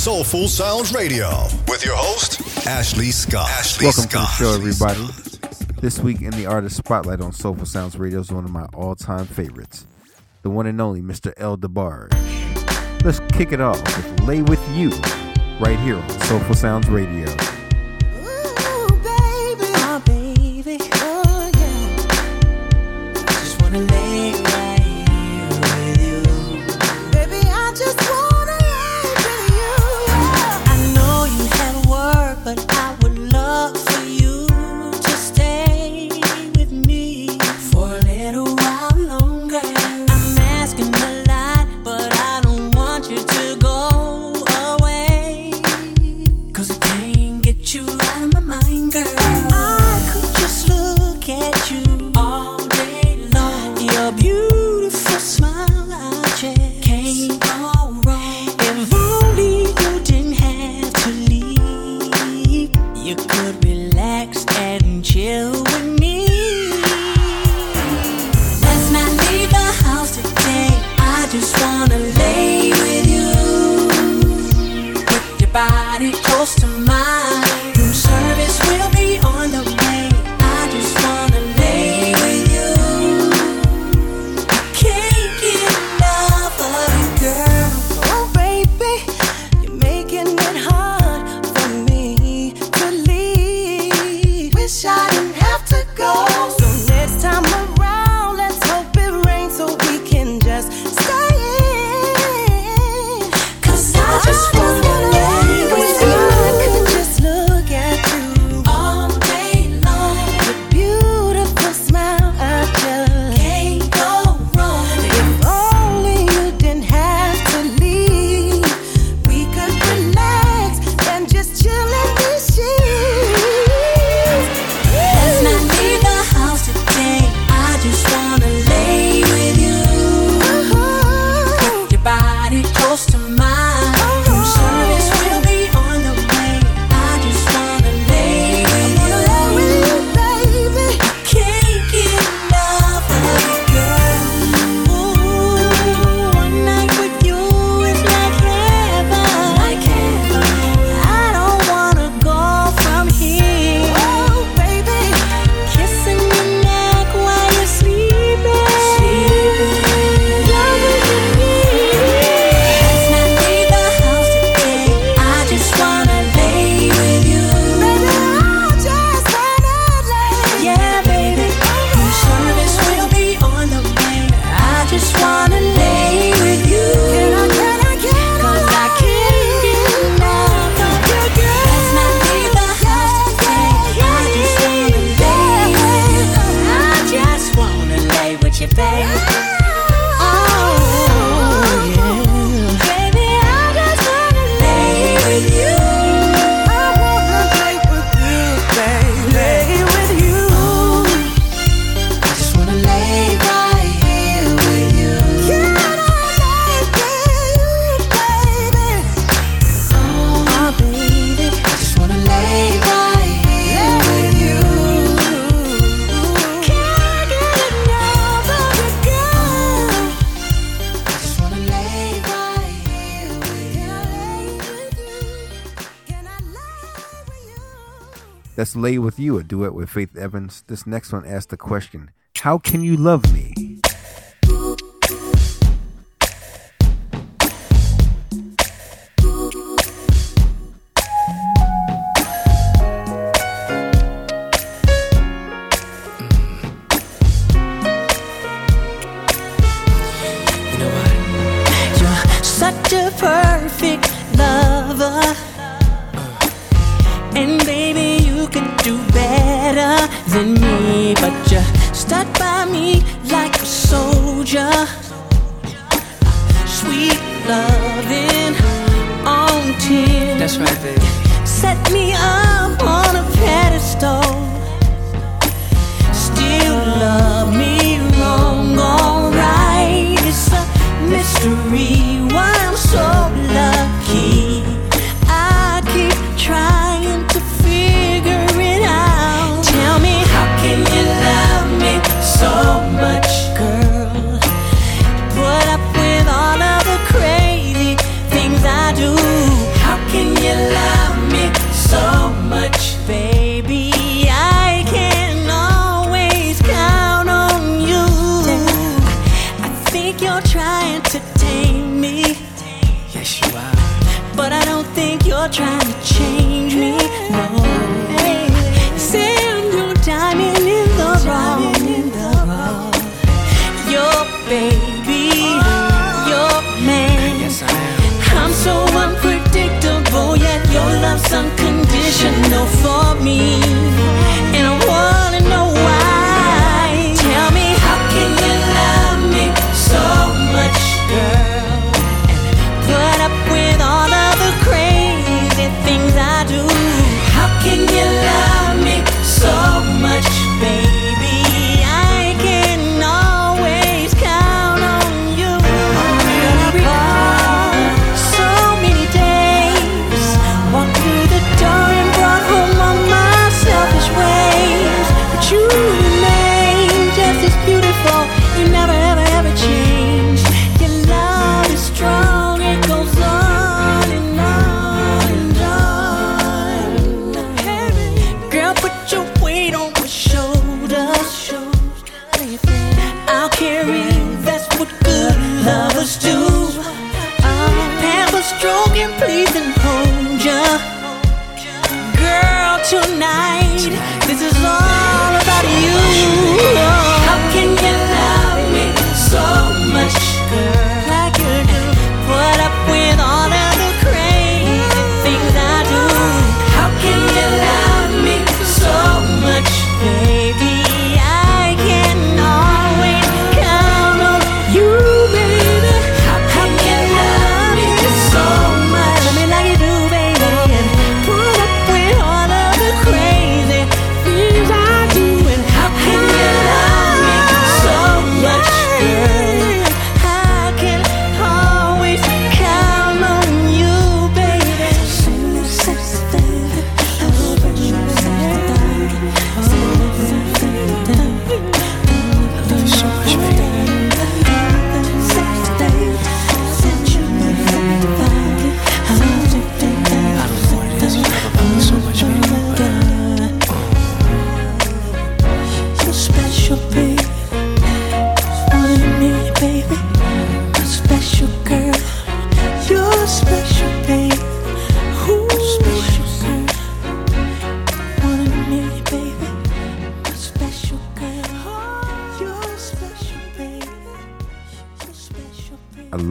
Soulful Sounds Radio with your host, Ashley Scott. Ashley Welcome Scott. to the show, everybody. This week in the Artist Spotlight on Soulful Sounds Radio is one of my all time favorites, the one and only Mr. El DeBarge. Let's kick it off with Lay With You right here on Soulful Sounds Radio. Ooh, baby. Baby. Oh, yeah. That's Lay With You, a duet with Faith Evans. This next one asks the question How can you love me?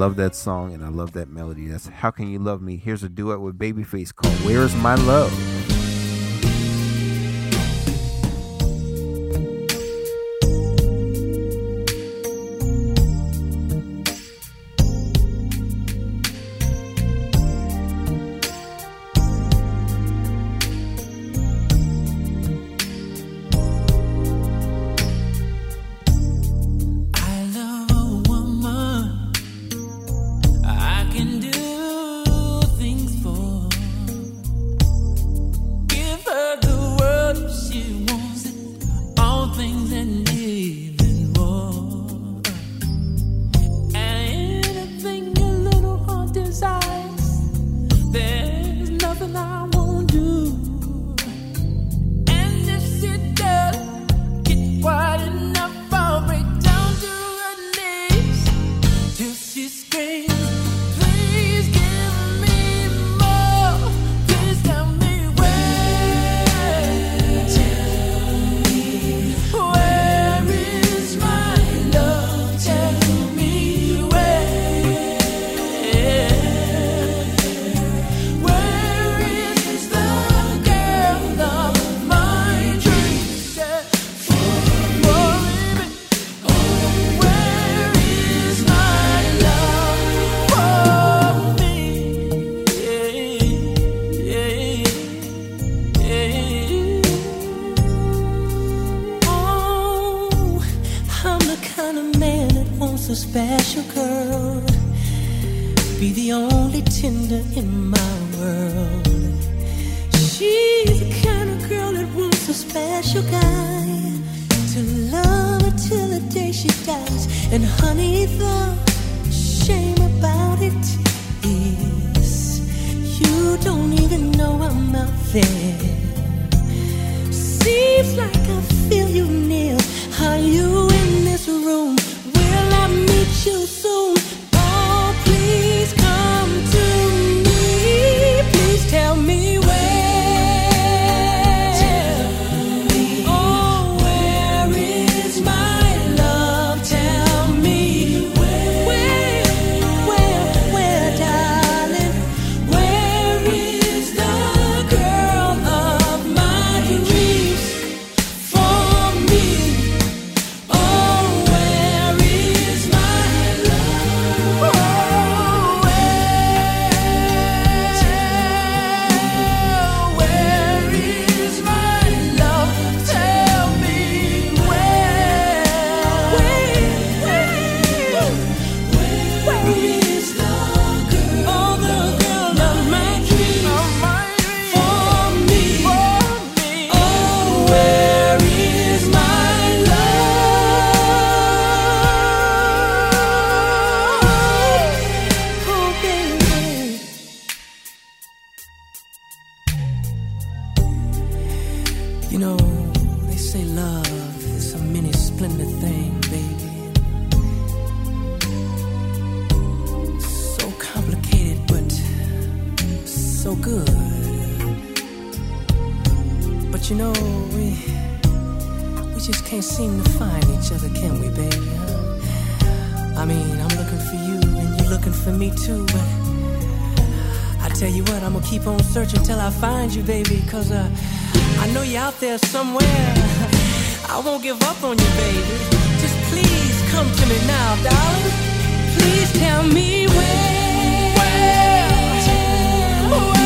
love that song and I love that melody. That's How Can You Love Me? Here's a duet with Babyface called Where Is My Love? You know, they say love is a many splendid thing, baby. So complicated, but so good. But you know, we we just can't seem to find each other, can we, baby? I mean, I'm looking for you, and you're looking for me too, but. I tell you what, I'm gonna keep on searching till I find you, baby. Cause uh, know you're out there somewhere. I won't give up on you, baby. Just please come to me now, darling. Please tell me where. Where? Where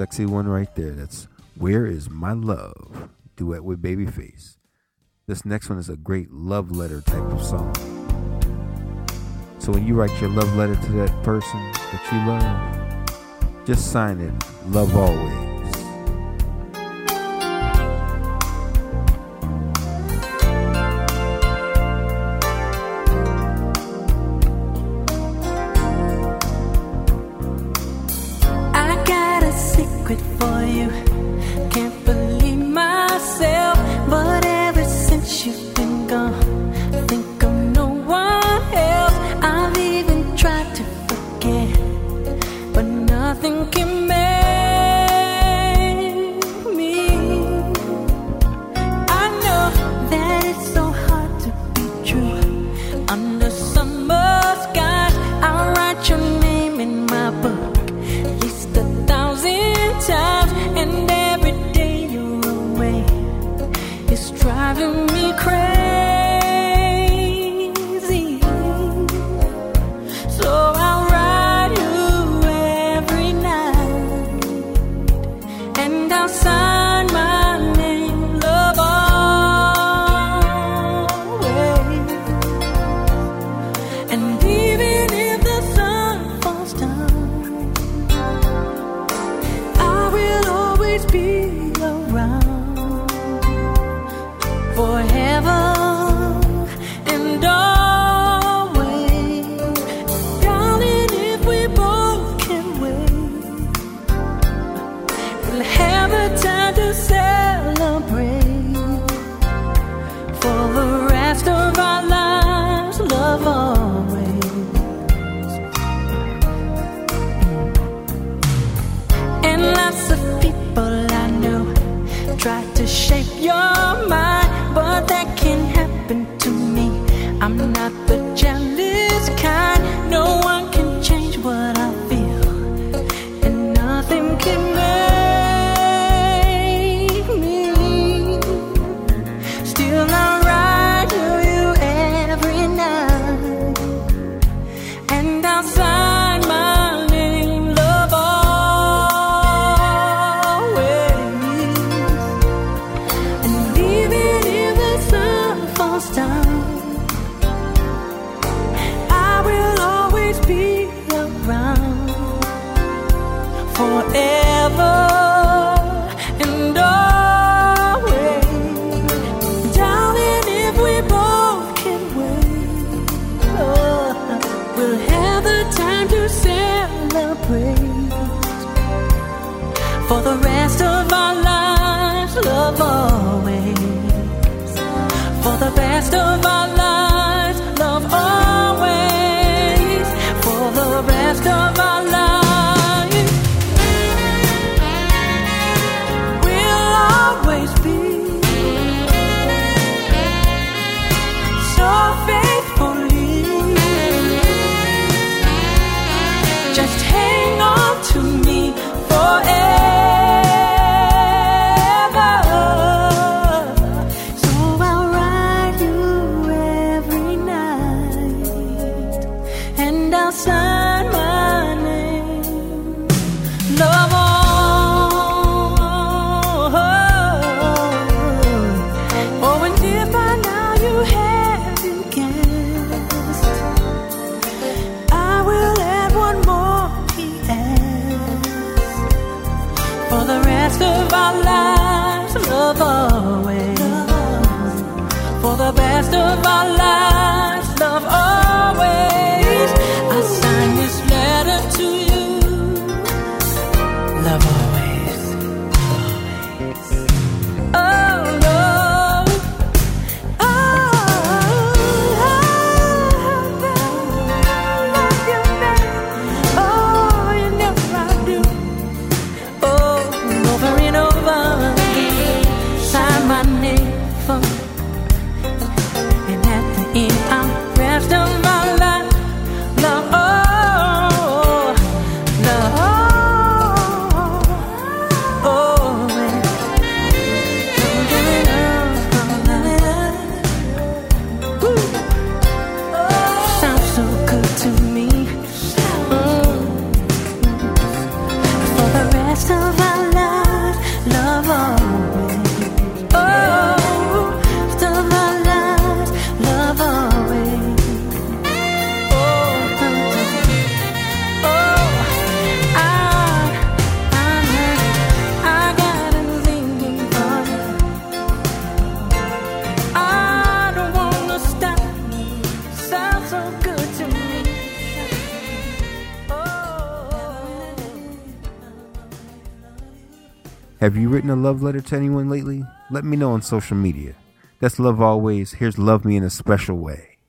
sexy one right there. That's Where Is My Love? Duet with Babyface. This next one is a great love letter type of song. So when you write your love letter to that person that you love, just sign it Love Always. Have you written a love letter to anyone lately? Let me know on social media. That's love always. Here's love me in a special way.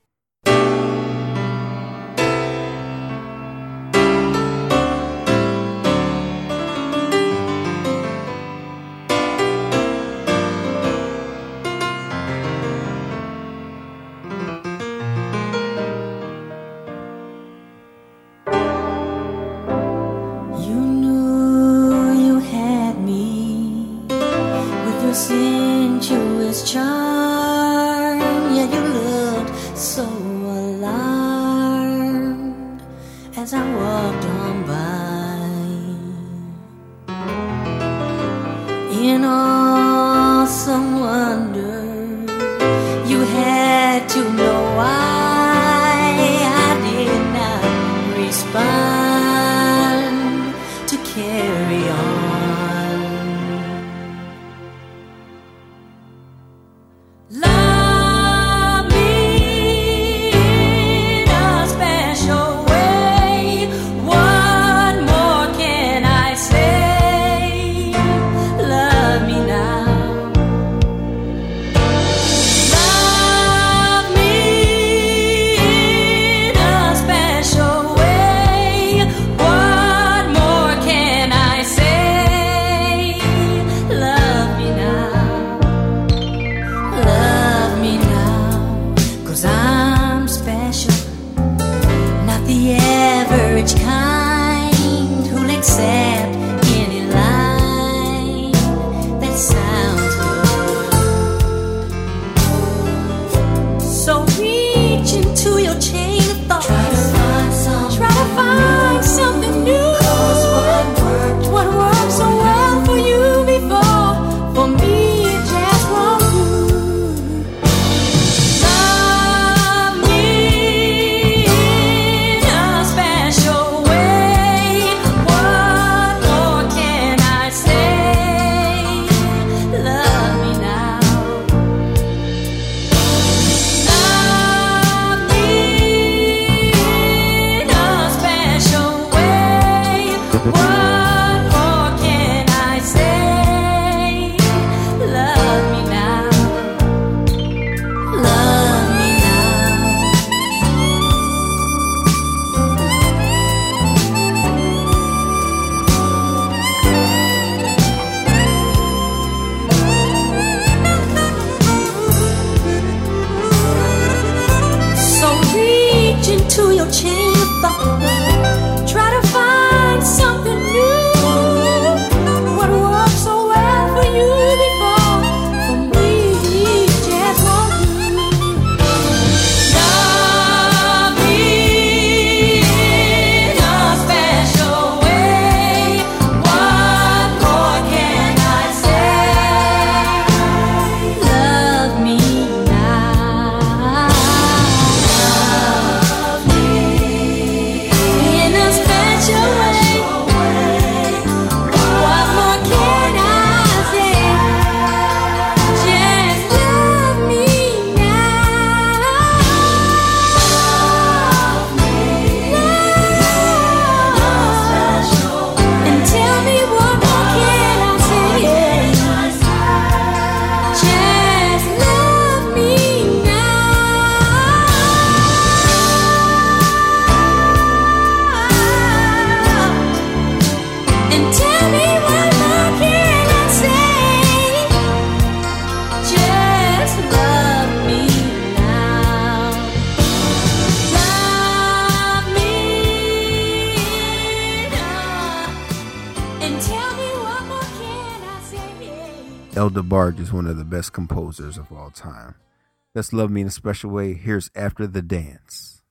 El DeBarge is one of the best composers of all time. Let's love me in a special way. Here's After the Dance.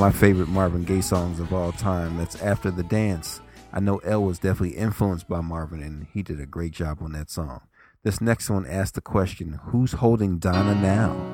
my favorite Marvin Gaye songs of all time. That's After the Dance. I know El was definitely influenced by Marvin, and he did a great job on that song. This next one asks the question Who's holding Donna now?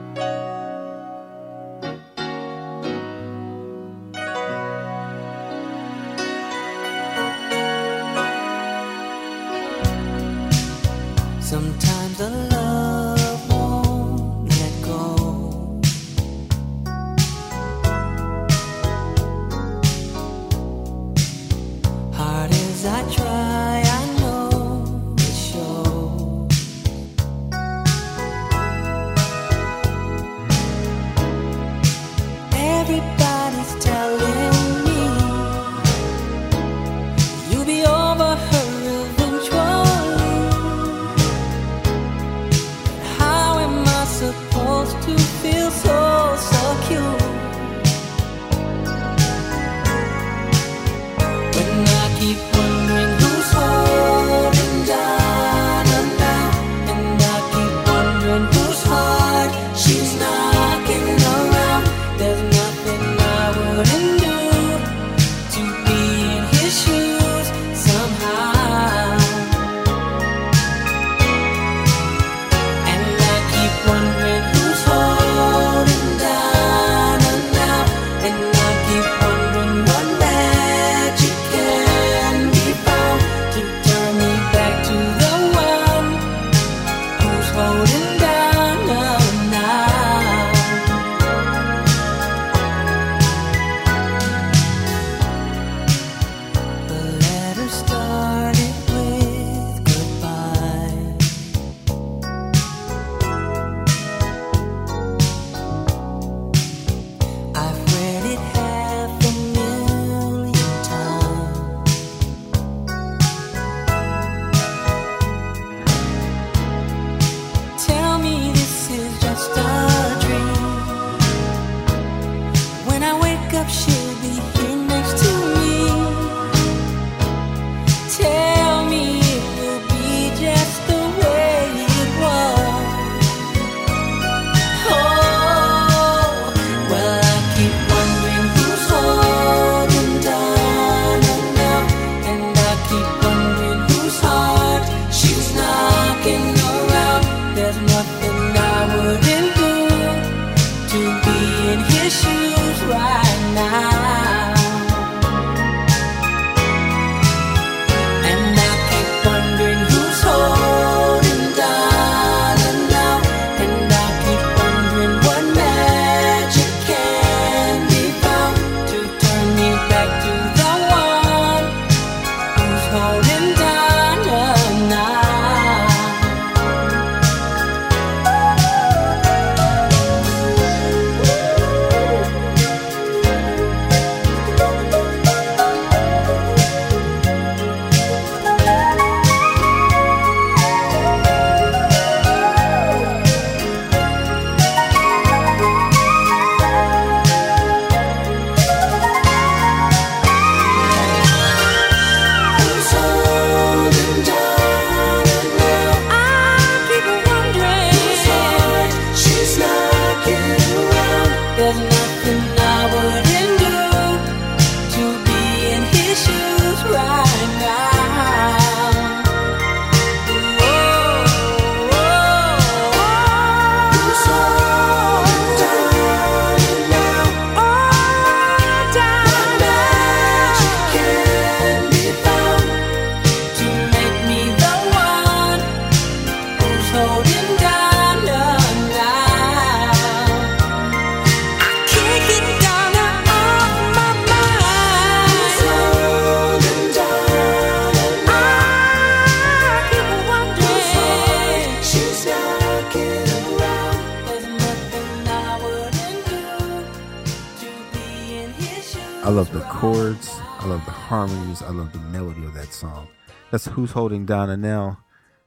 I love the chords. I love the harmonies. I love the melody of that song. That's Who's Holding Donna Now.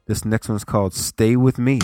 This next one's called Stay With Me.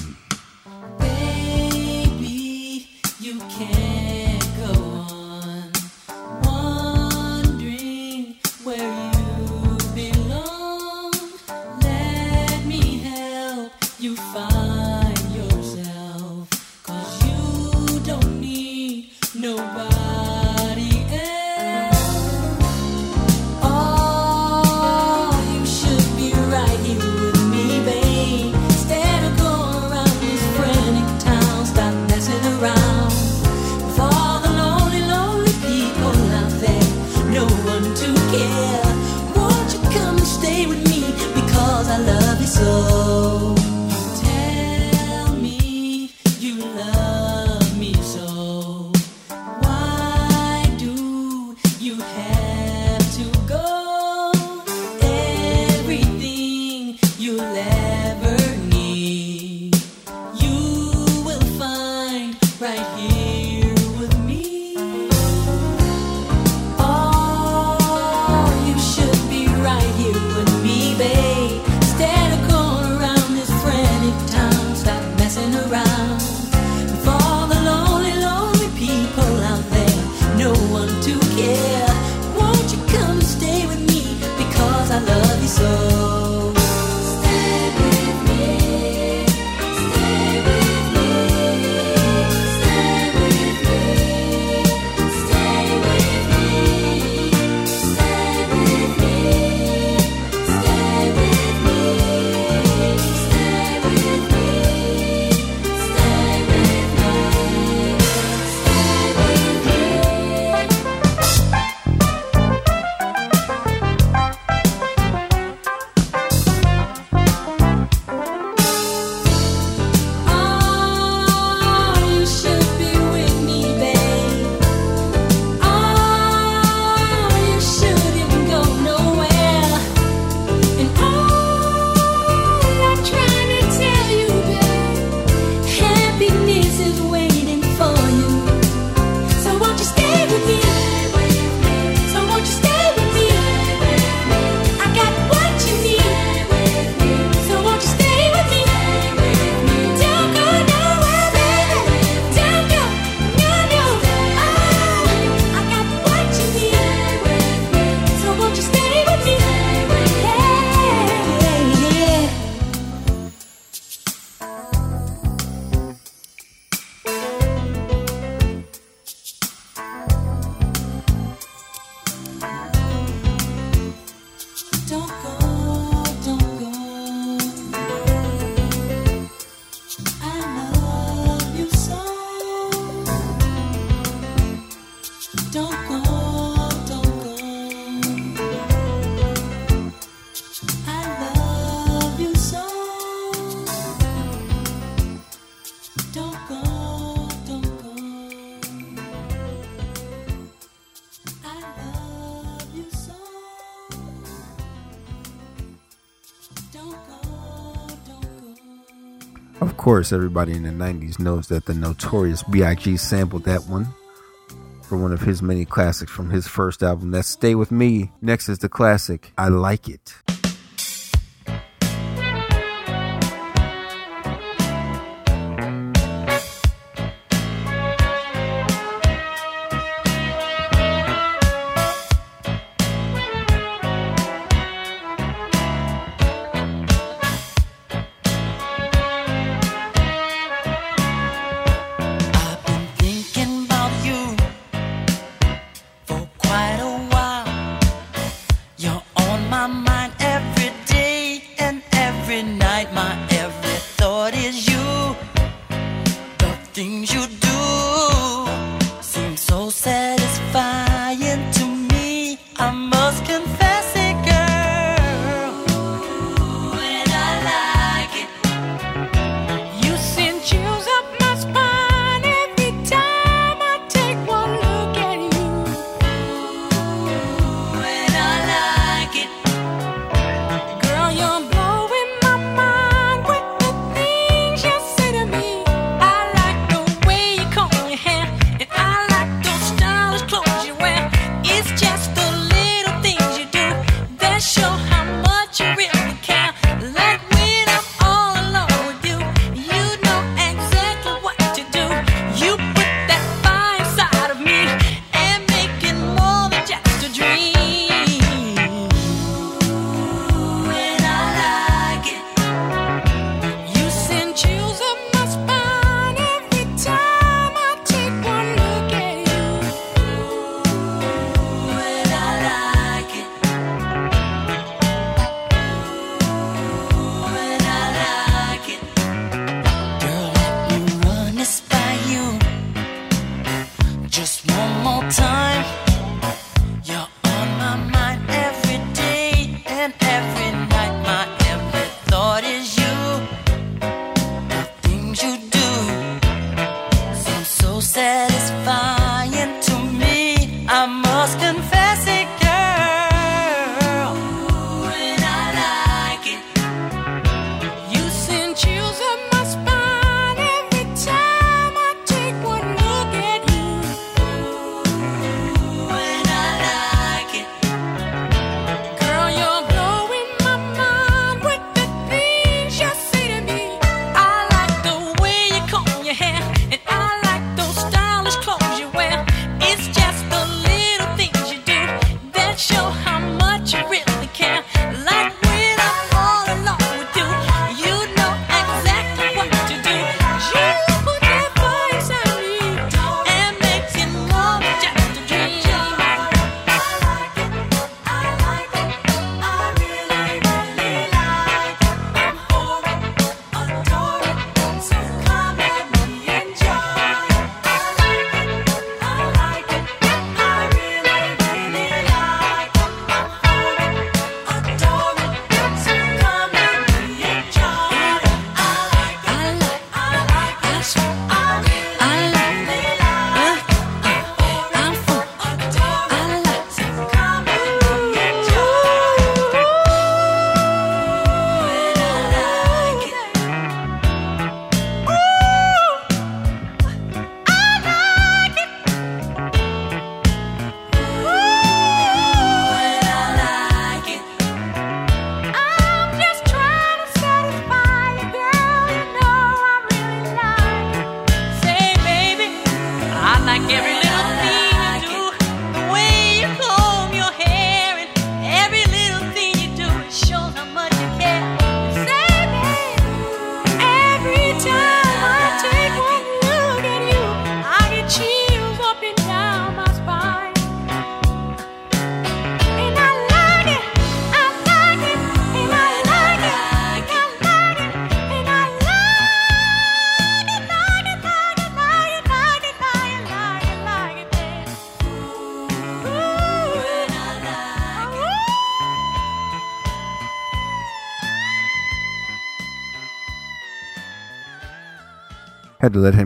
Of course, everybody in the 90s knows that the notorious B.I.G. sampled that one for one of his many classics from his first album. That Stay With Me. Next is the classic, I Like It.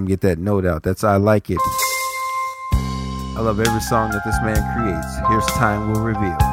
get that note out. That's I like it. I love every song that this man creates. Here's Time Will Reveal.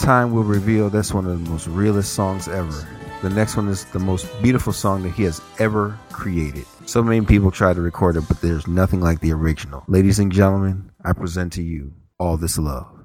Time Will Reveal, that's one of the most realest songs ever. The next one is the most beautiful song that he has ever created. So many people try to record it, but there's nothing like the original. Ladies and gentlemen, I present to you All This Love.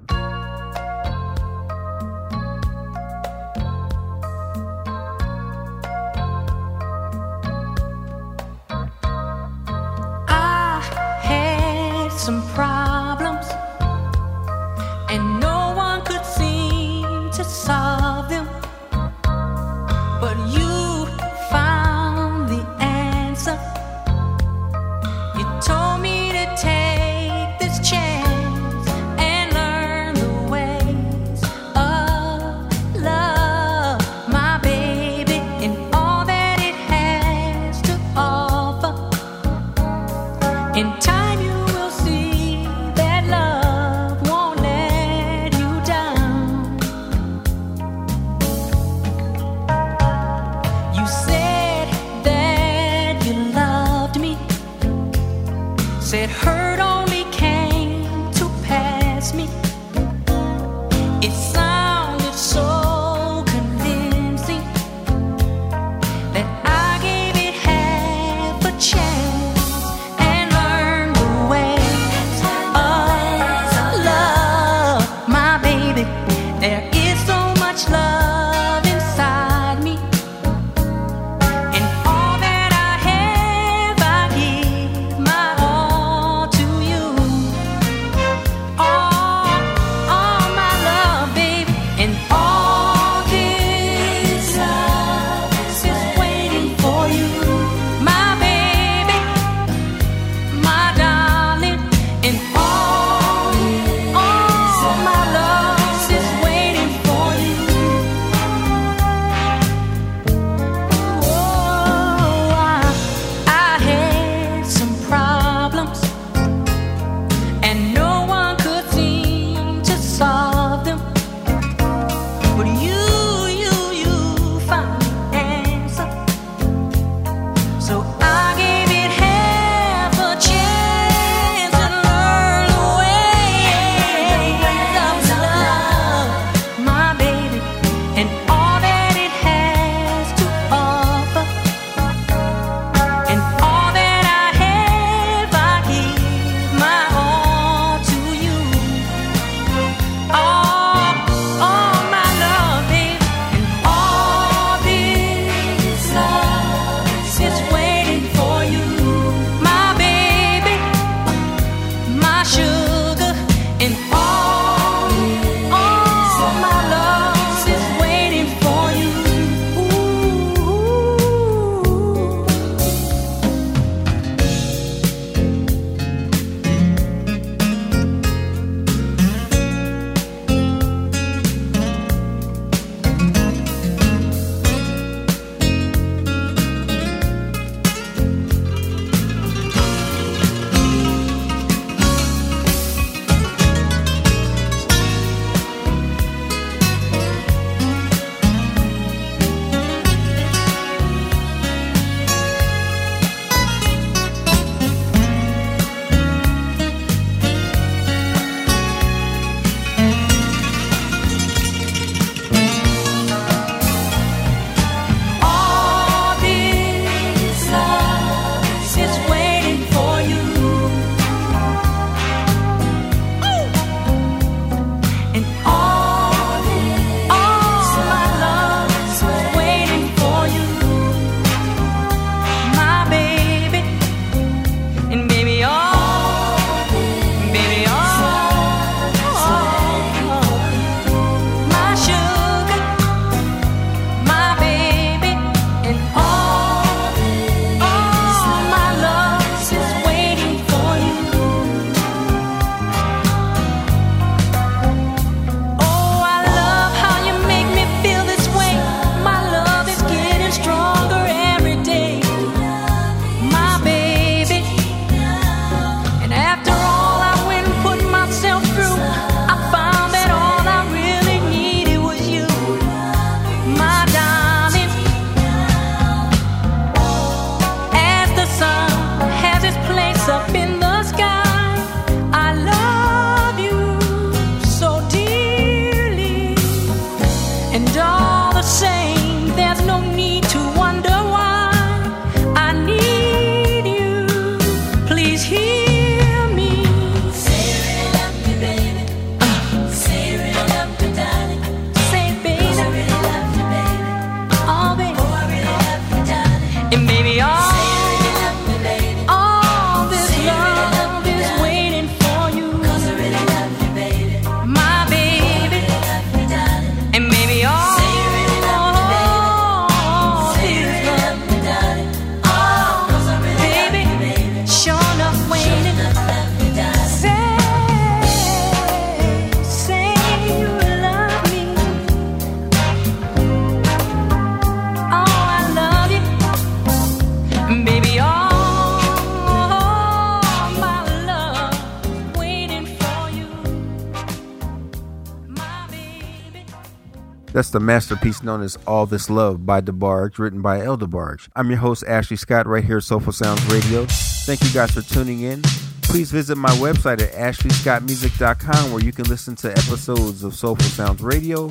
the masterpiece known as All This Love by DeBarge, written by El DeBarge. I'm your host, Ashley Scott, right here at Soulful Sounds Radio. Thank you guys for tuning in. Please visit my website at ashleyscottmusic.com where you can listen to episodes of Soulful Sounds Radio.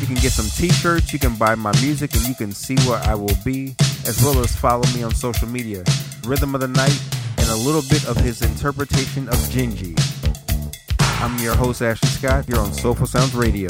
You can get some t shirts, you can buy my music, and you can see where I will be, as well as follow me on social media. Rhythm of the Night and a little bit of his interpretation of Gingy. I'm your host, Ashley Scott. You're on Soulful Sounds Radio.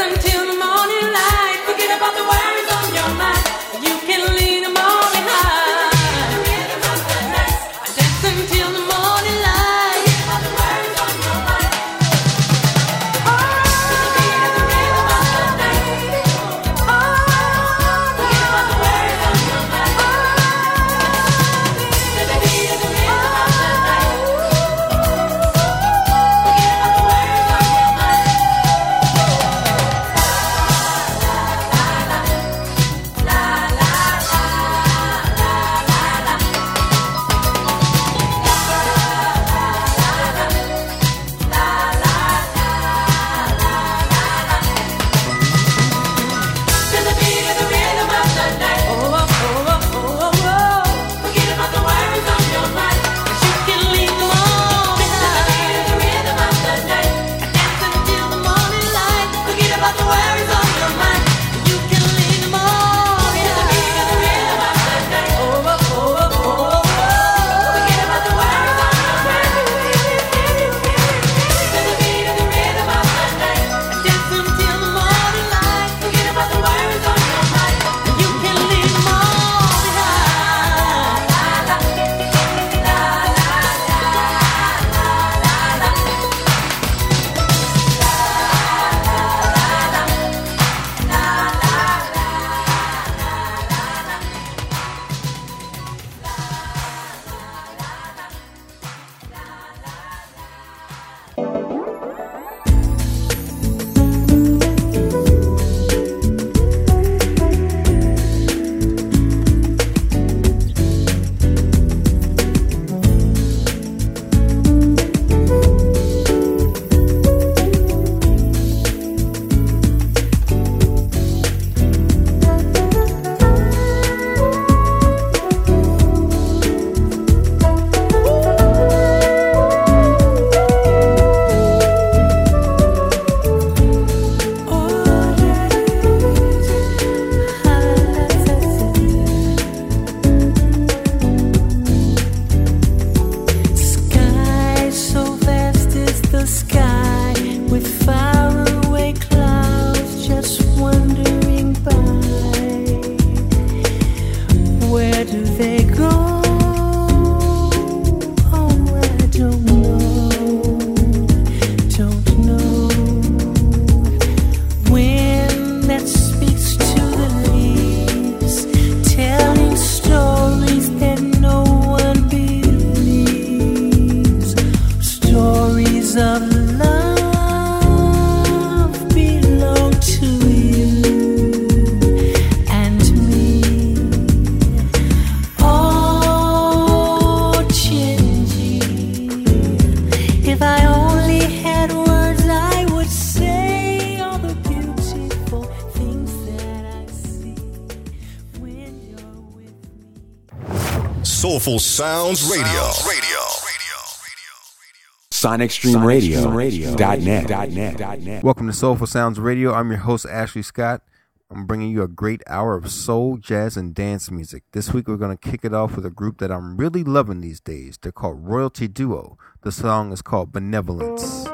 until Sounds Radio. Radio. SonicStreamRadio.net. Welcome to Soulful Sounds Radio. I'm your host, Ashley Scott. I'm bringing you a great hour of soul, jazz, and dance music. This week, we're going to kick it off with a group that I'm really loving these days. They're called Royalty Duo. The song is called Benevolence.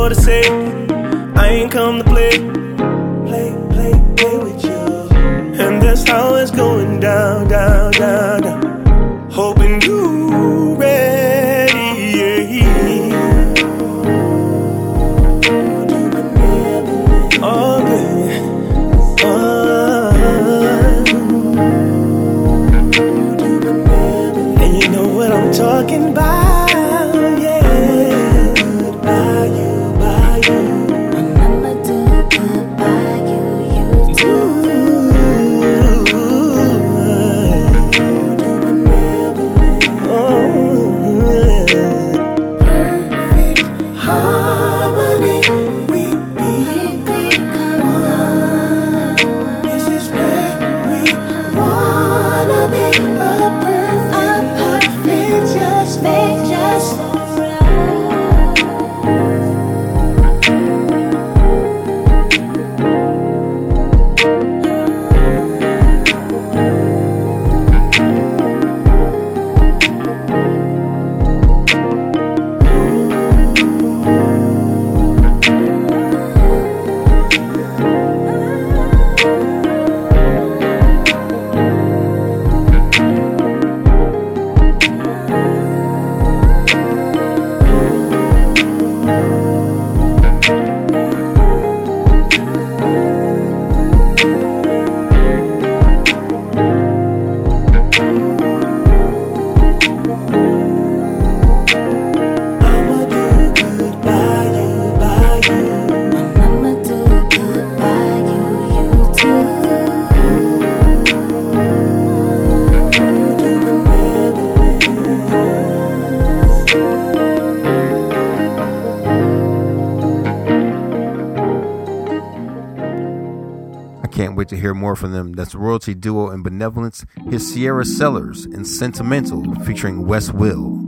For the sake, I ain't come to play. from them that's Royalty Duo and Benevolence, his Sierra Sellers, and Sentimental featuring Wes Will.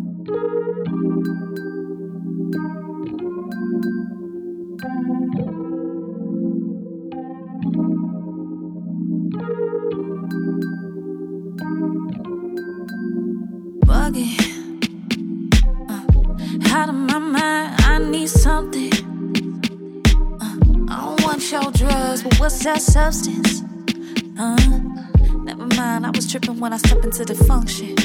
when I step into the function.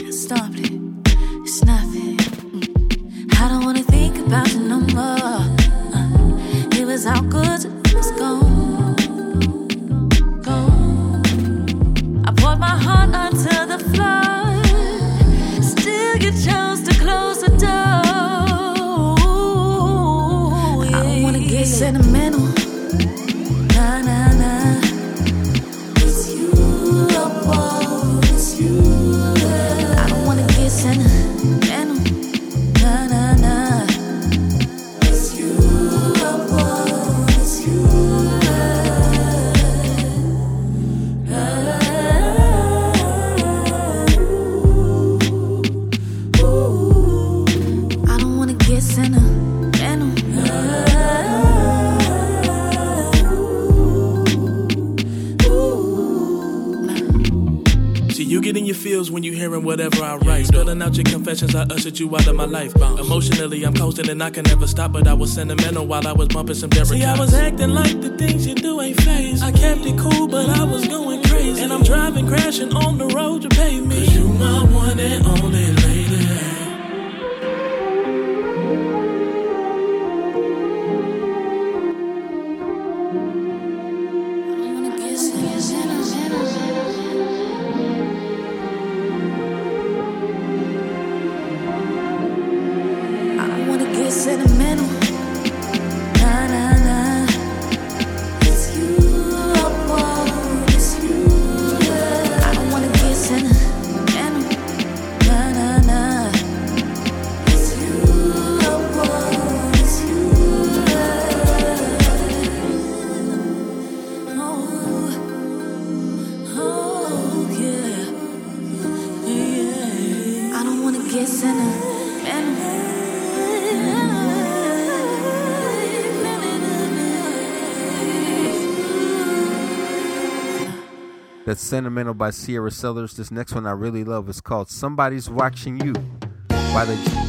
actions, I ushered you out of my life. Bounce. Emotionally, I'm coasting and I can never stop, but I was sentimental while I was bumping some Derek. See, I was acting like the things you do ain't phase. I kept it cool, but I was going crazy. And I'm driving, crashing on the road to pay me. Cause you my one and only. Sentimental by Sierra Sellers. This next one I really love is called Somebody's Watching You by the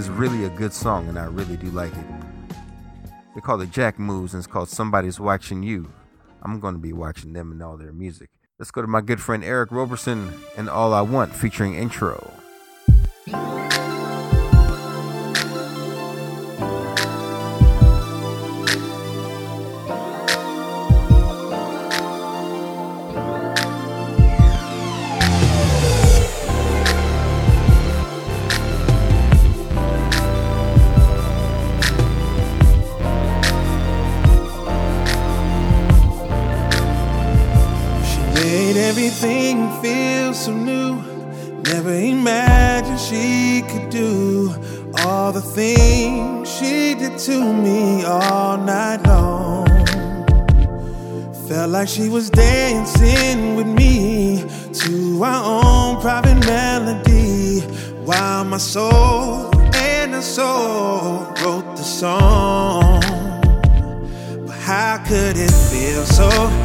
is really a good song, and I really do like it. They call it Jack Moves, and it's called Somebody's Watching You. I'm going to be watching them and all their music. Let's go to my good friend Eric Roberson and All I Want featuring intro. like she was dancing with me to our own private melody. While my soul and her soul wrote the song. But how could it feel so?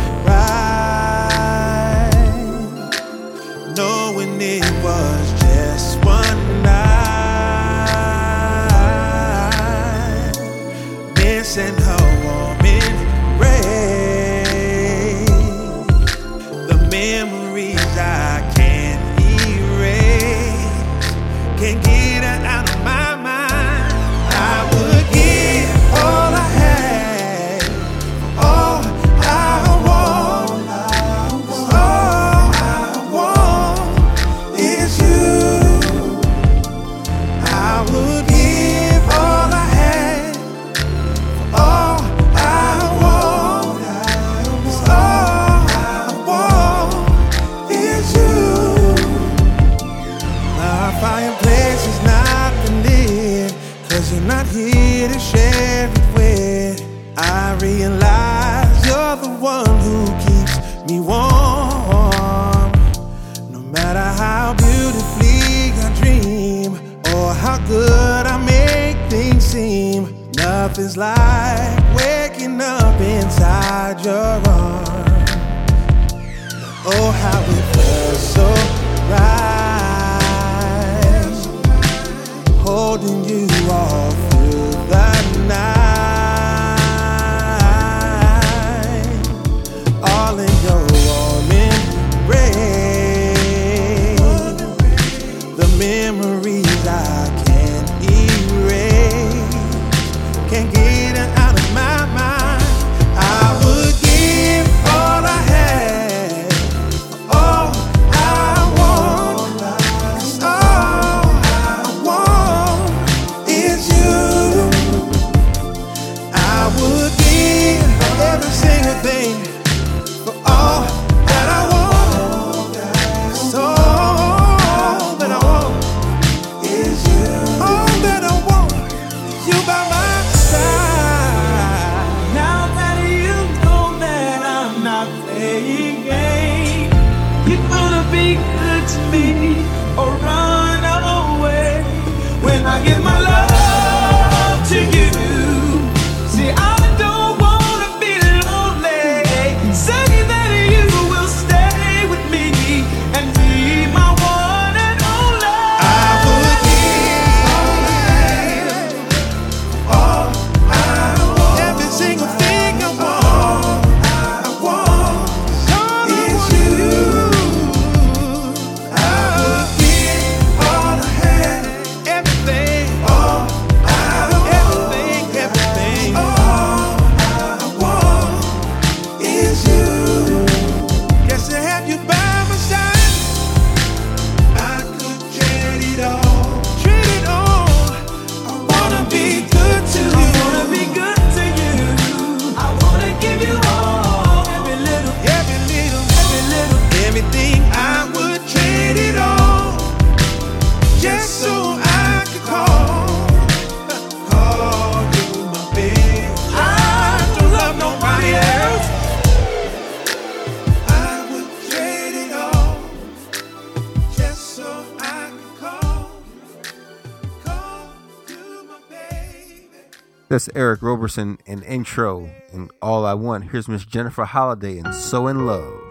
Roberson and Intro and All I Want. Here's Miss Jennifer Holliday and So in Love.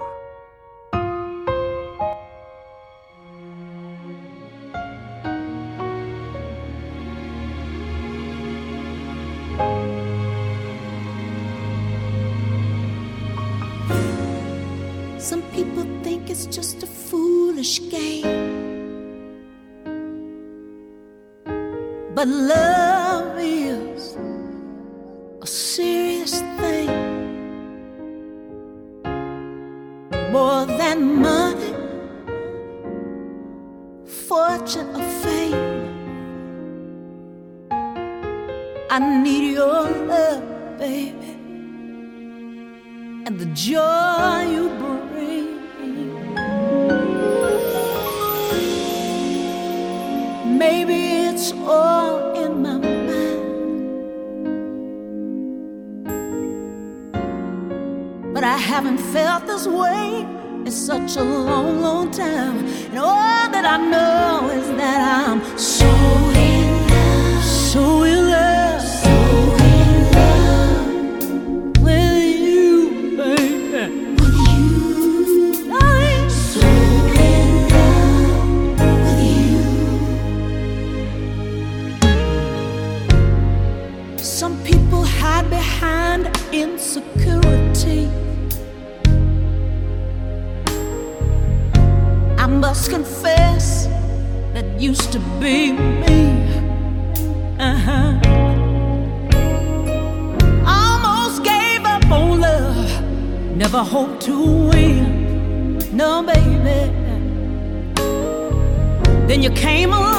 Some people think it's just a foolish game, but love joy you bring. Maybe it's all in my mind, but I haven't felt this way in such a long, long time. And all that I know is that I'm. to win. No, baby. Then you came along.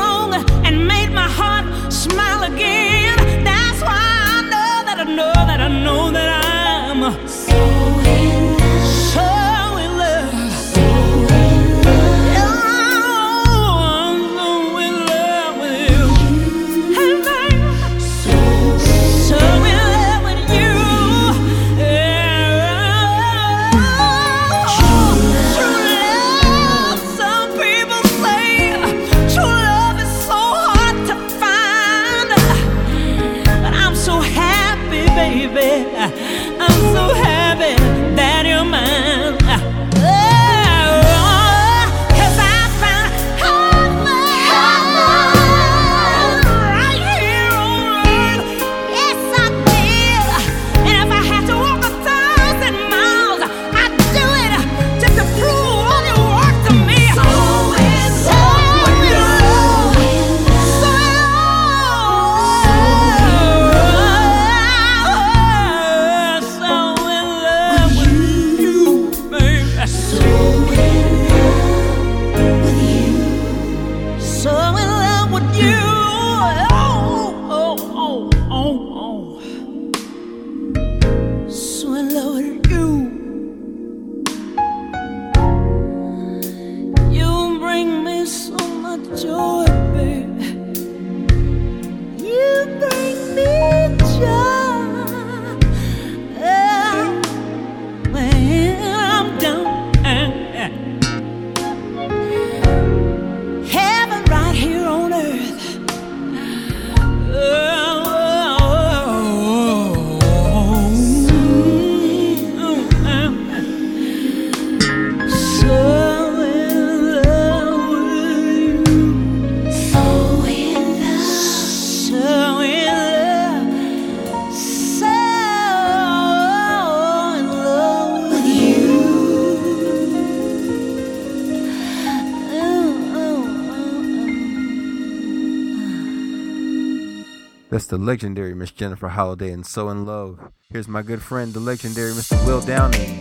That's the legendary Miss Jennifer Holliday and So in Love. Here's my good friend, the legendary Mr. Will Downing.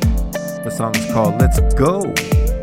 The song is called Let's Go.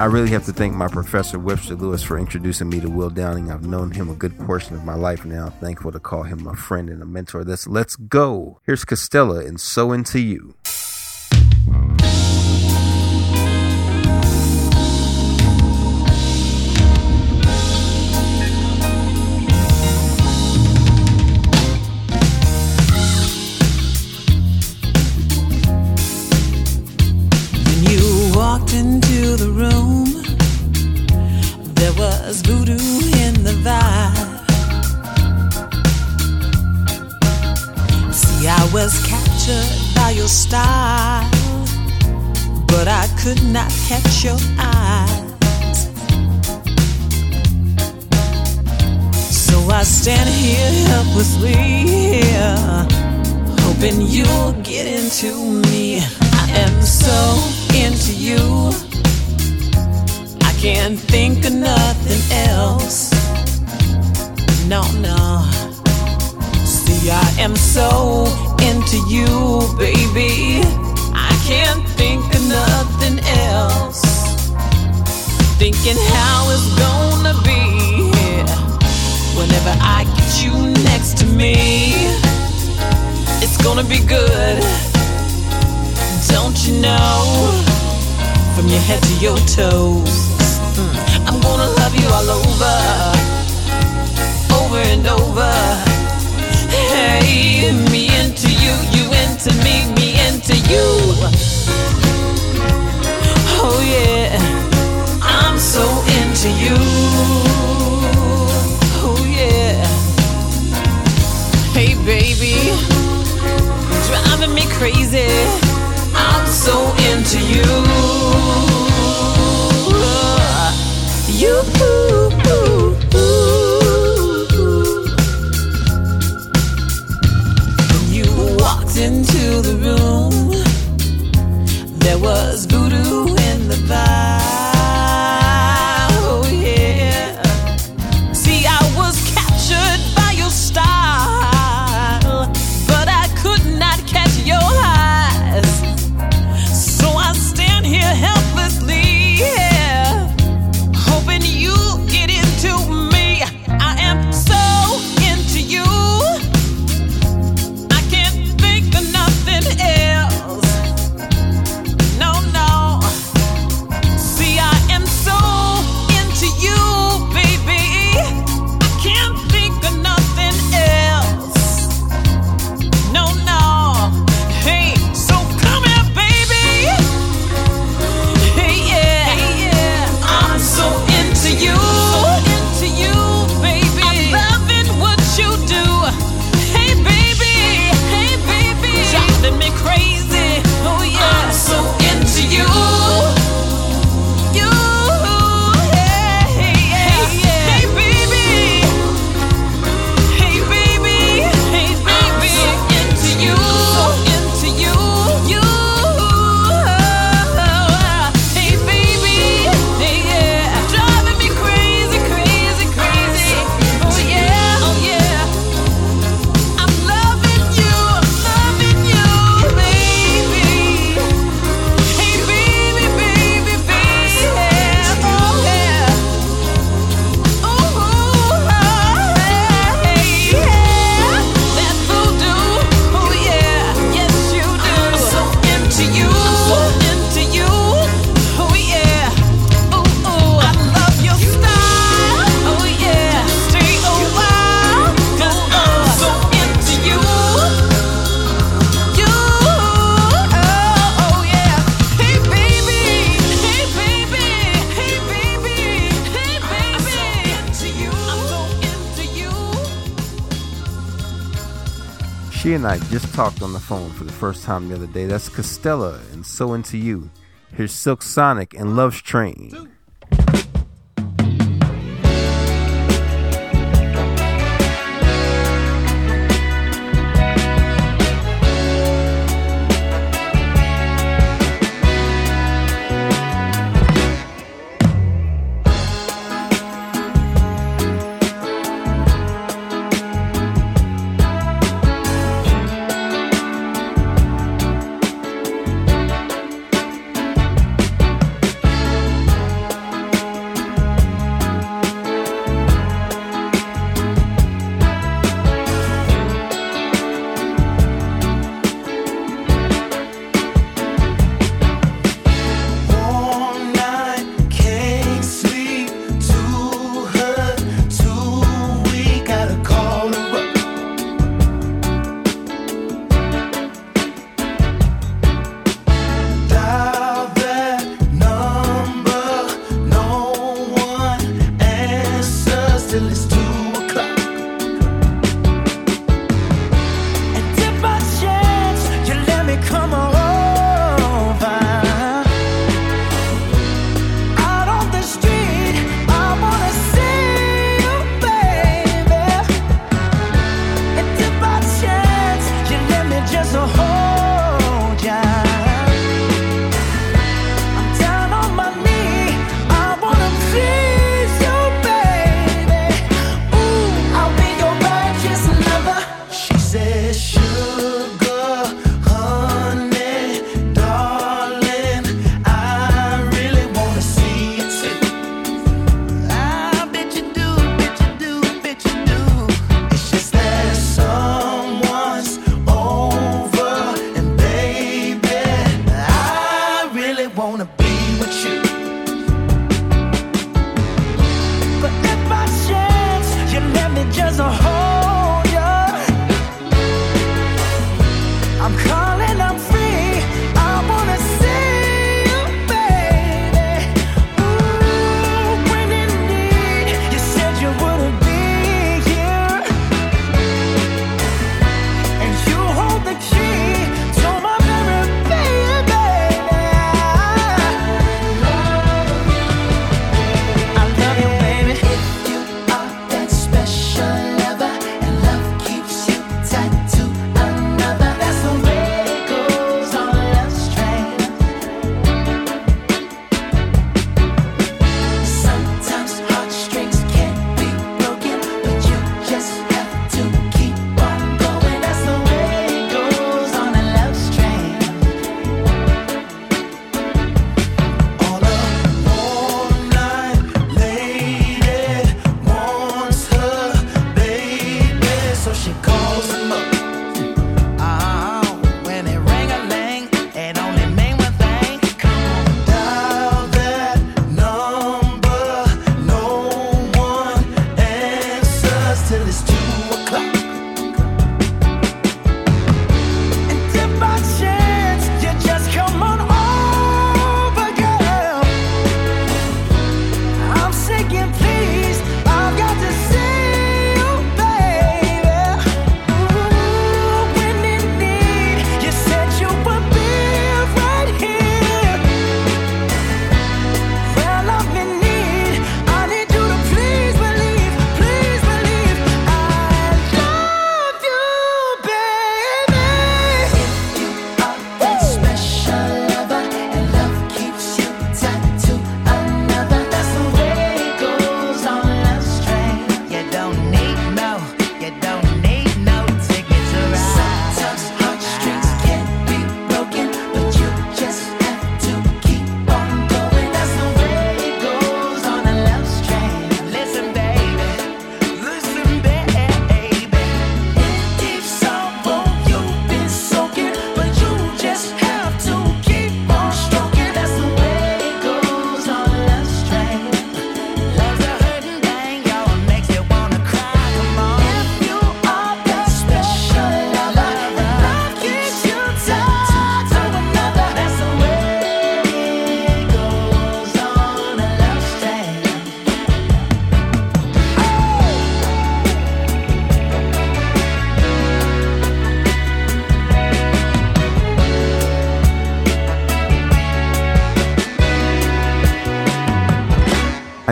I really have to thank my professor Webster Lewis for introducing me to Will Downing. I've known him a good portion of my life now. Thankful to call him a friend and a mentor. Let's let's go. Here's Costella and So Into You. Hoping you'll get into me. I am so into you. I can't think of nothing else. No, no. See, I am so into you, baby. I can't think of nothing else. Thinking how it's gonna be whenever I get you next to me. Gonna be good. Don't you know? From your head to your toes. Mm, I'm gonna love you all over. Over and over. Hey, me into you, you into me, me into you. Oh yeah, I'm so into you. Oh yeah. Hey baby, driving me crazy. I'm so into you. You. You walked into the room, there was voodoo in the vibe. I just talked on the phone for the first time the other day. That's Costella and So Into You. Here's Silk Sonic and Love's Train.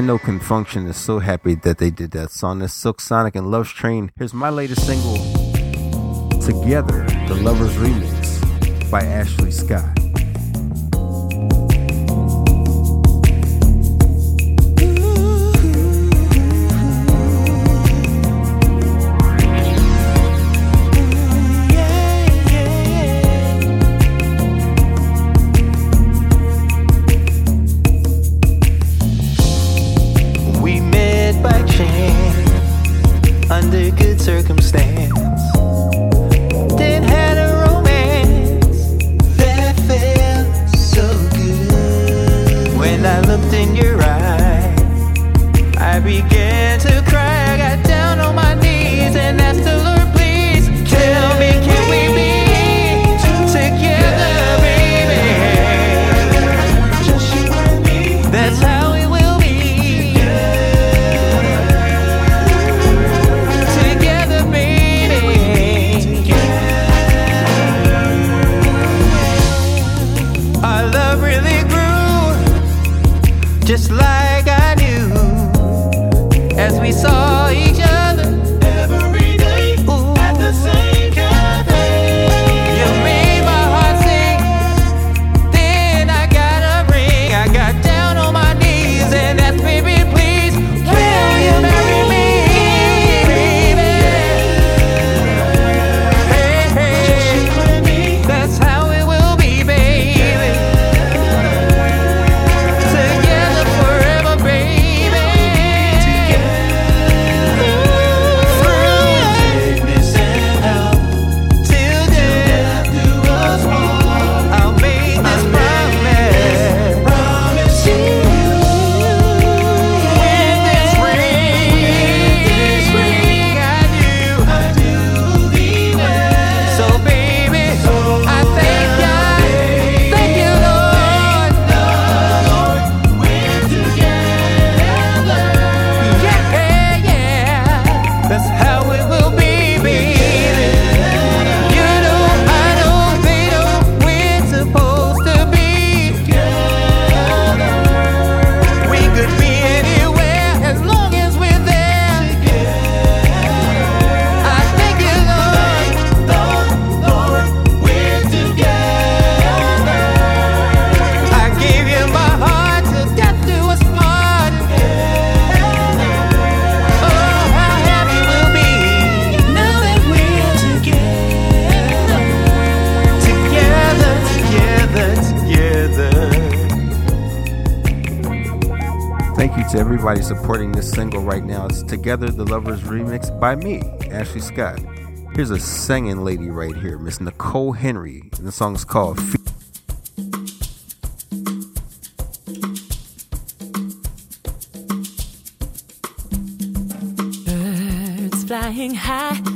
know Con Funk Shun is so happy that they did that song. This Silk Sonic and Love's Train. Here's my latest single, Together, the Lovers Remix by Ashley Scott. by me, Ashley Scott. Here's a singing lady right here, Miss Nicole Henry, and the song is called Fe- Birds flying high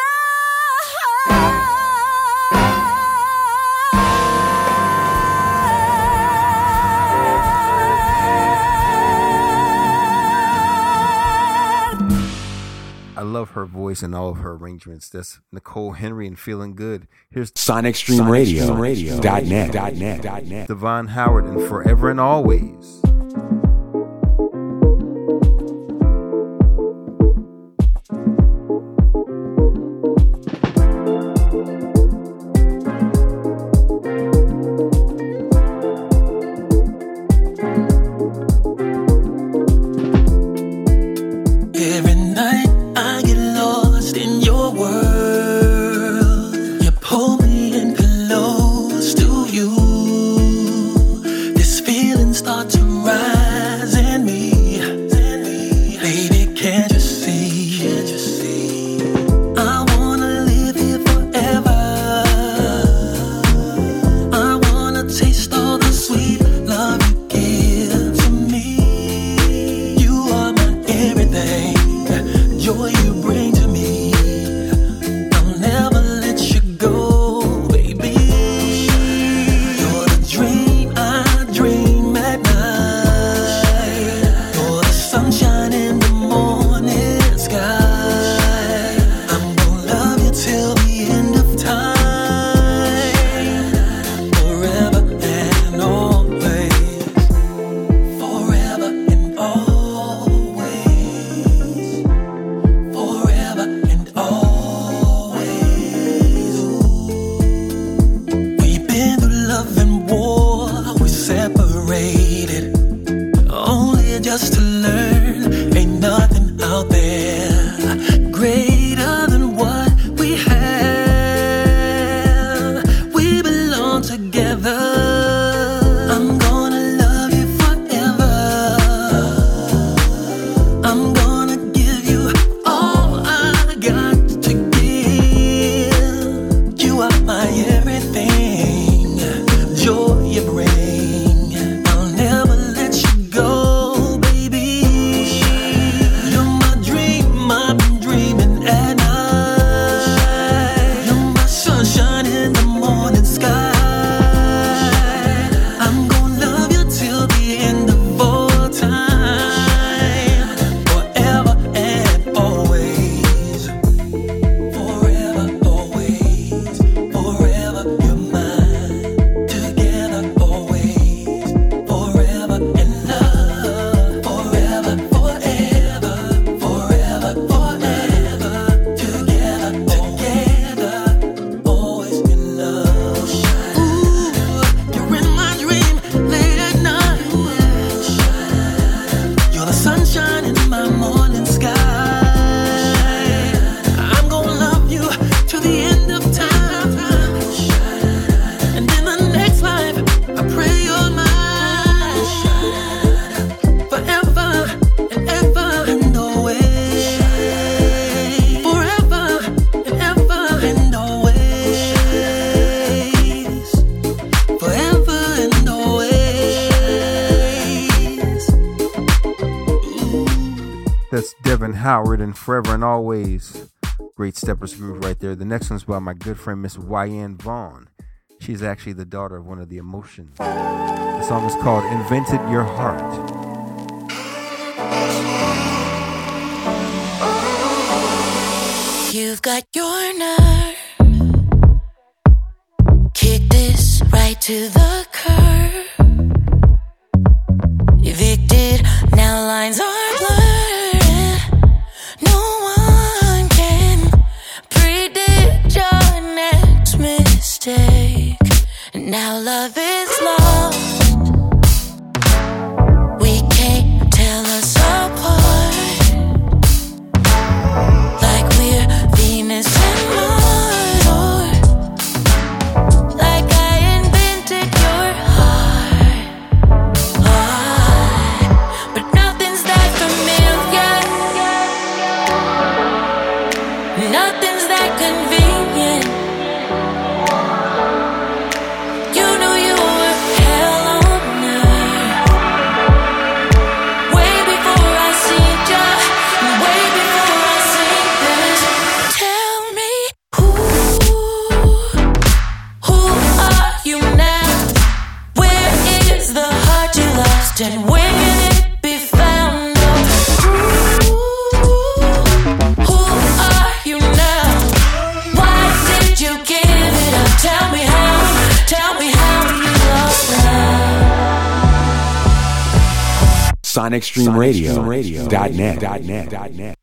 And in all of her arrangements. That's Nicole Henry and Feeling Good. Here's Sonic Stream Sonic Radio, Stream Radio. Devon Howard and Forever and Always. Great steppers groove right there. The next one's by my good friend Miss Wyann Vaughn. She's actually the daughter of one of the emotions. The song is called Invented Your Heart. You've got your number. SonicStreamRadio.net.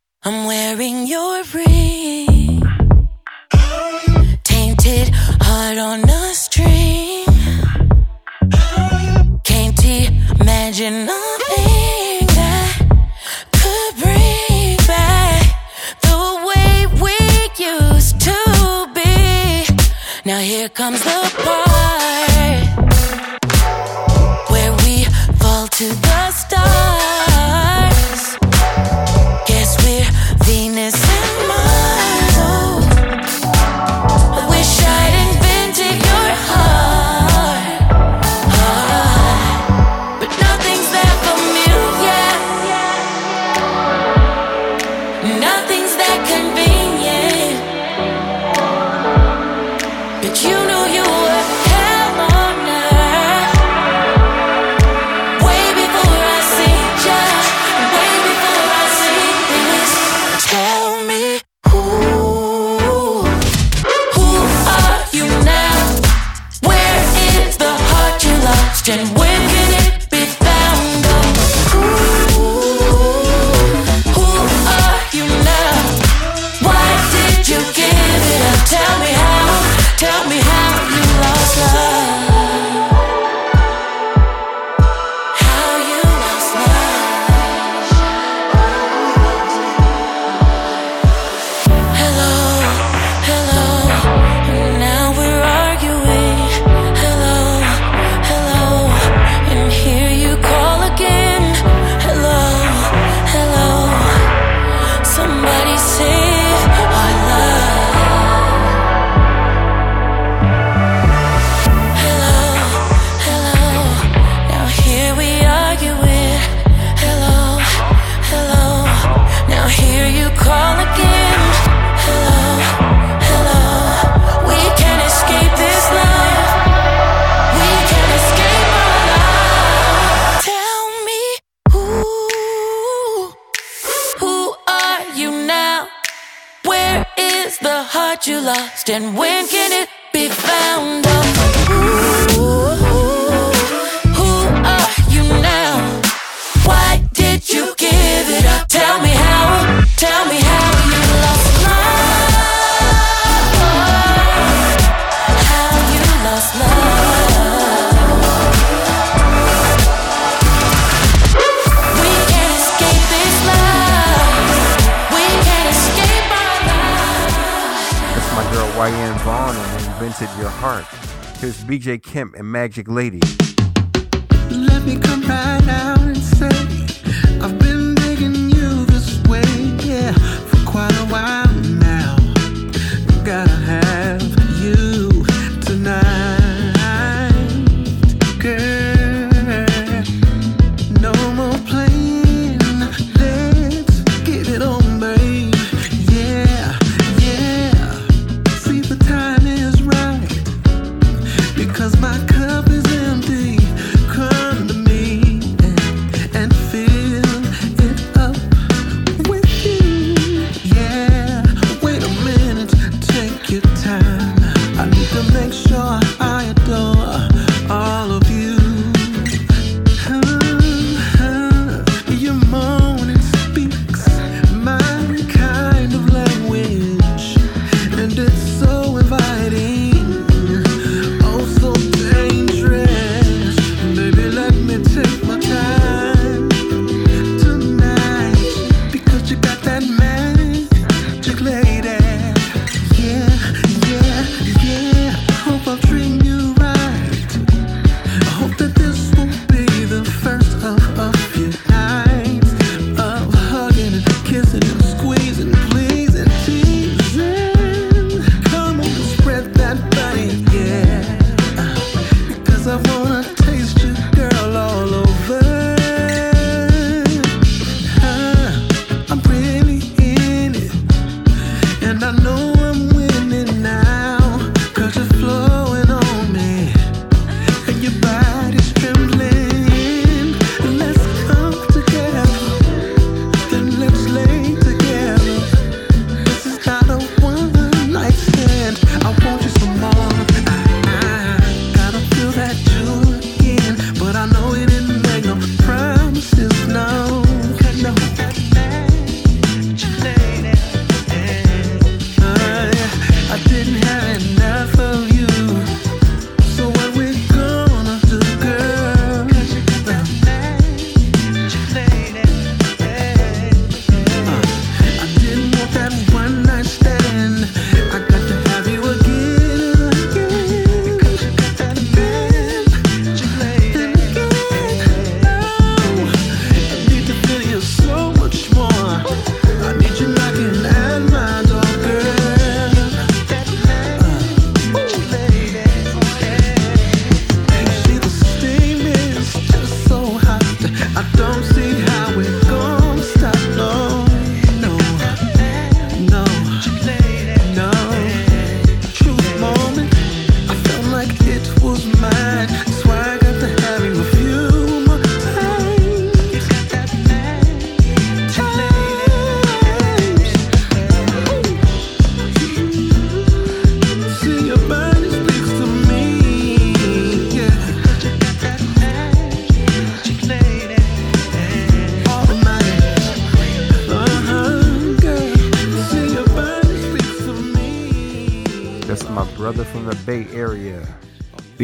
BJ Kemp and Magic Lady.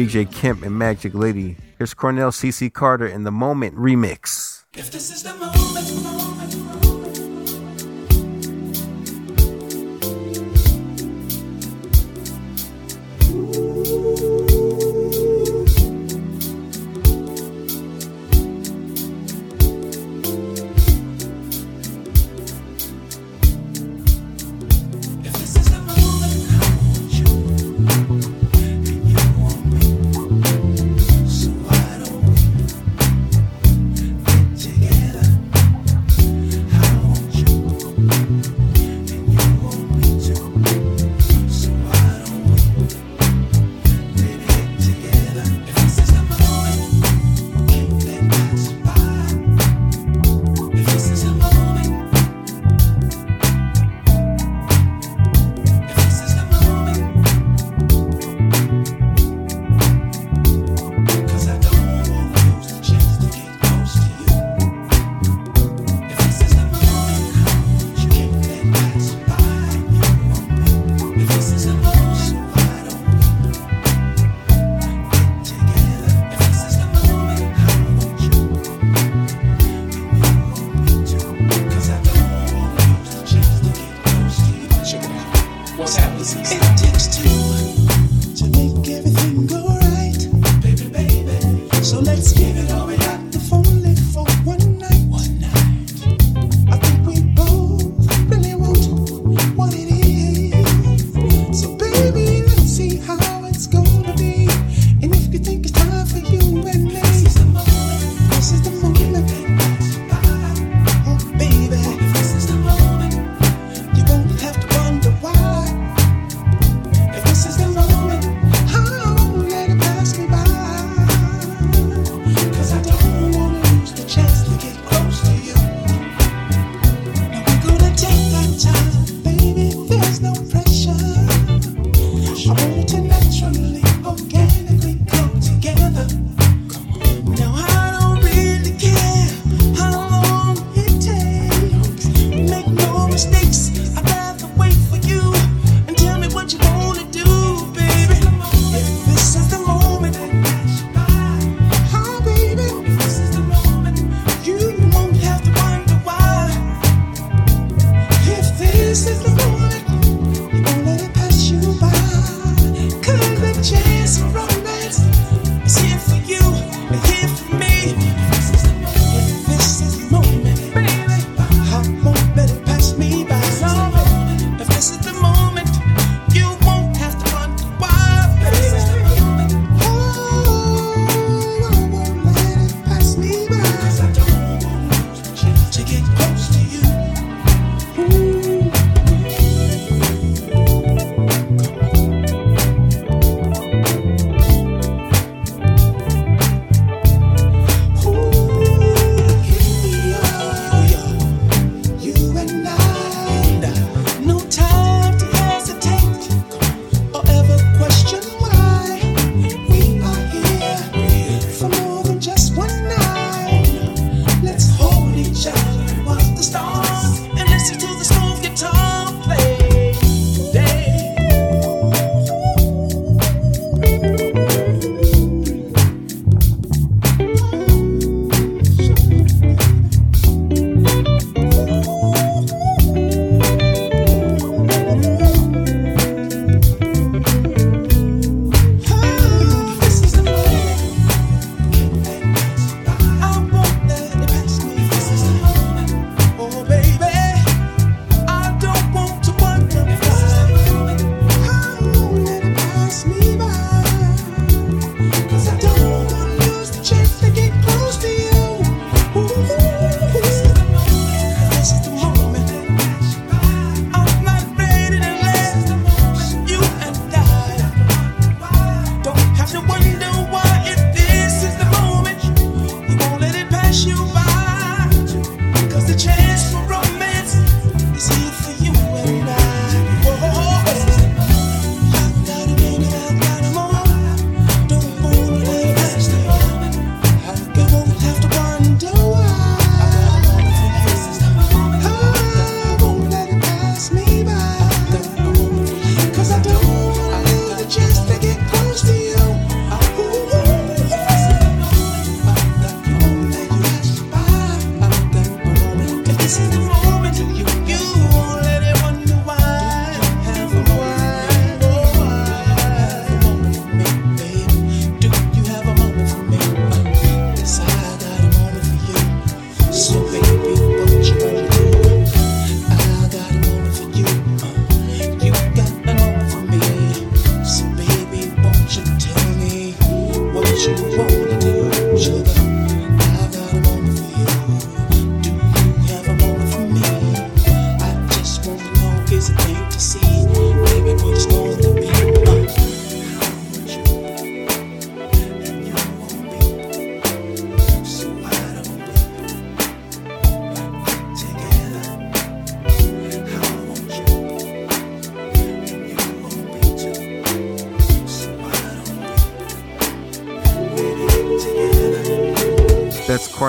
DJ Kemp and Magic Lady. Here's Cornell CC Carter in the Moment remix.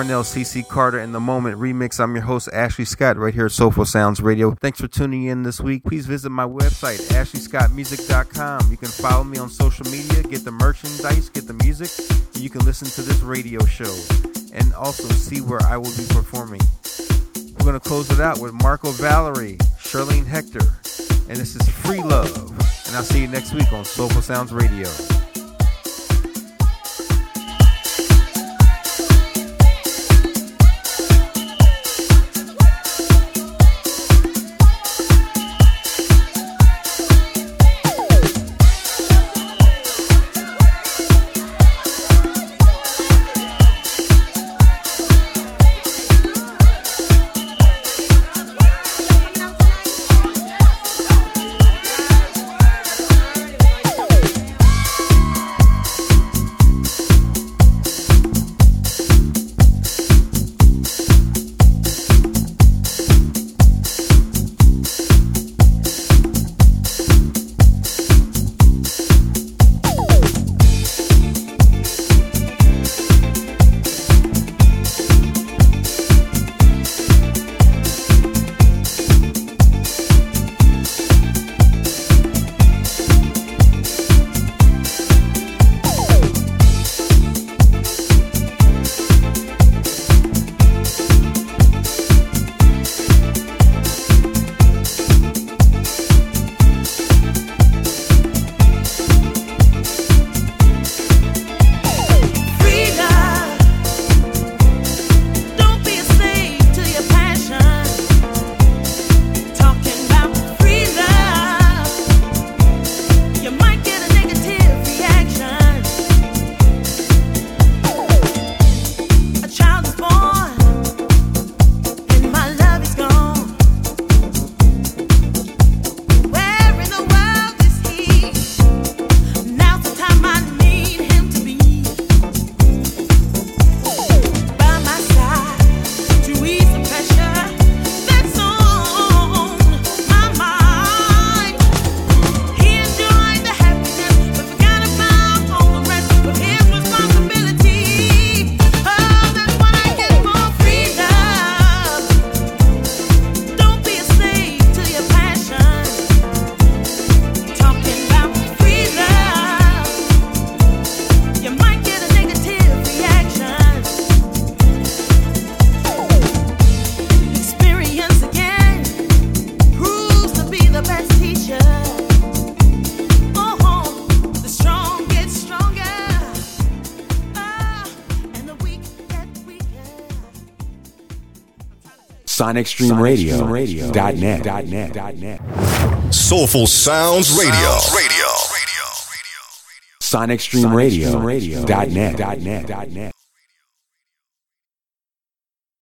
Cornell, CC Carter, and the Moment remix. I'm your host, Ashley Scott, right here at Soulful Sounds Radio. Thanks for tuning in this week. Please visit my website, ashleyscottmusic.com. You can follow me on social media, get the merchandise, get the music, and you can listen to this radio show and also see where I will be performing. We're going to close it out with Marco Valerie, Charlene Hector, and this is Free Love. And I'll see you next week on Soulful Sounds Radio. SonicStreamRadio.net. Soulful Sounds Radio. Radio. SonicStreamRadio.net.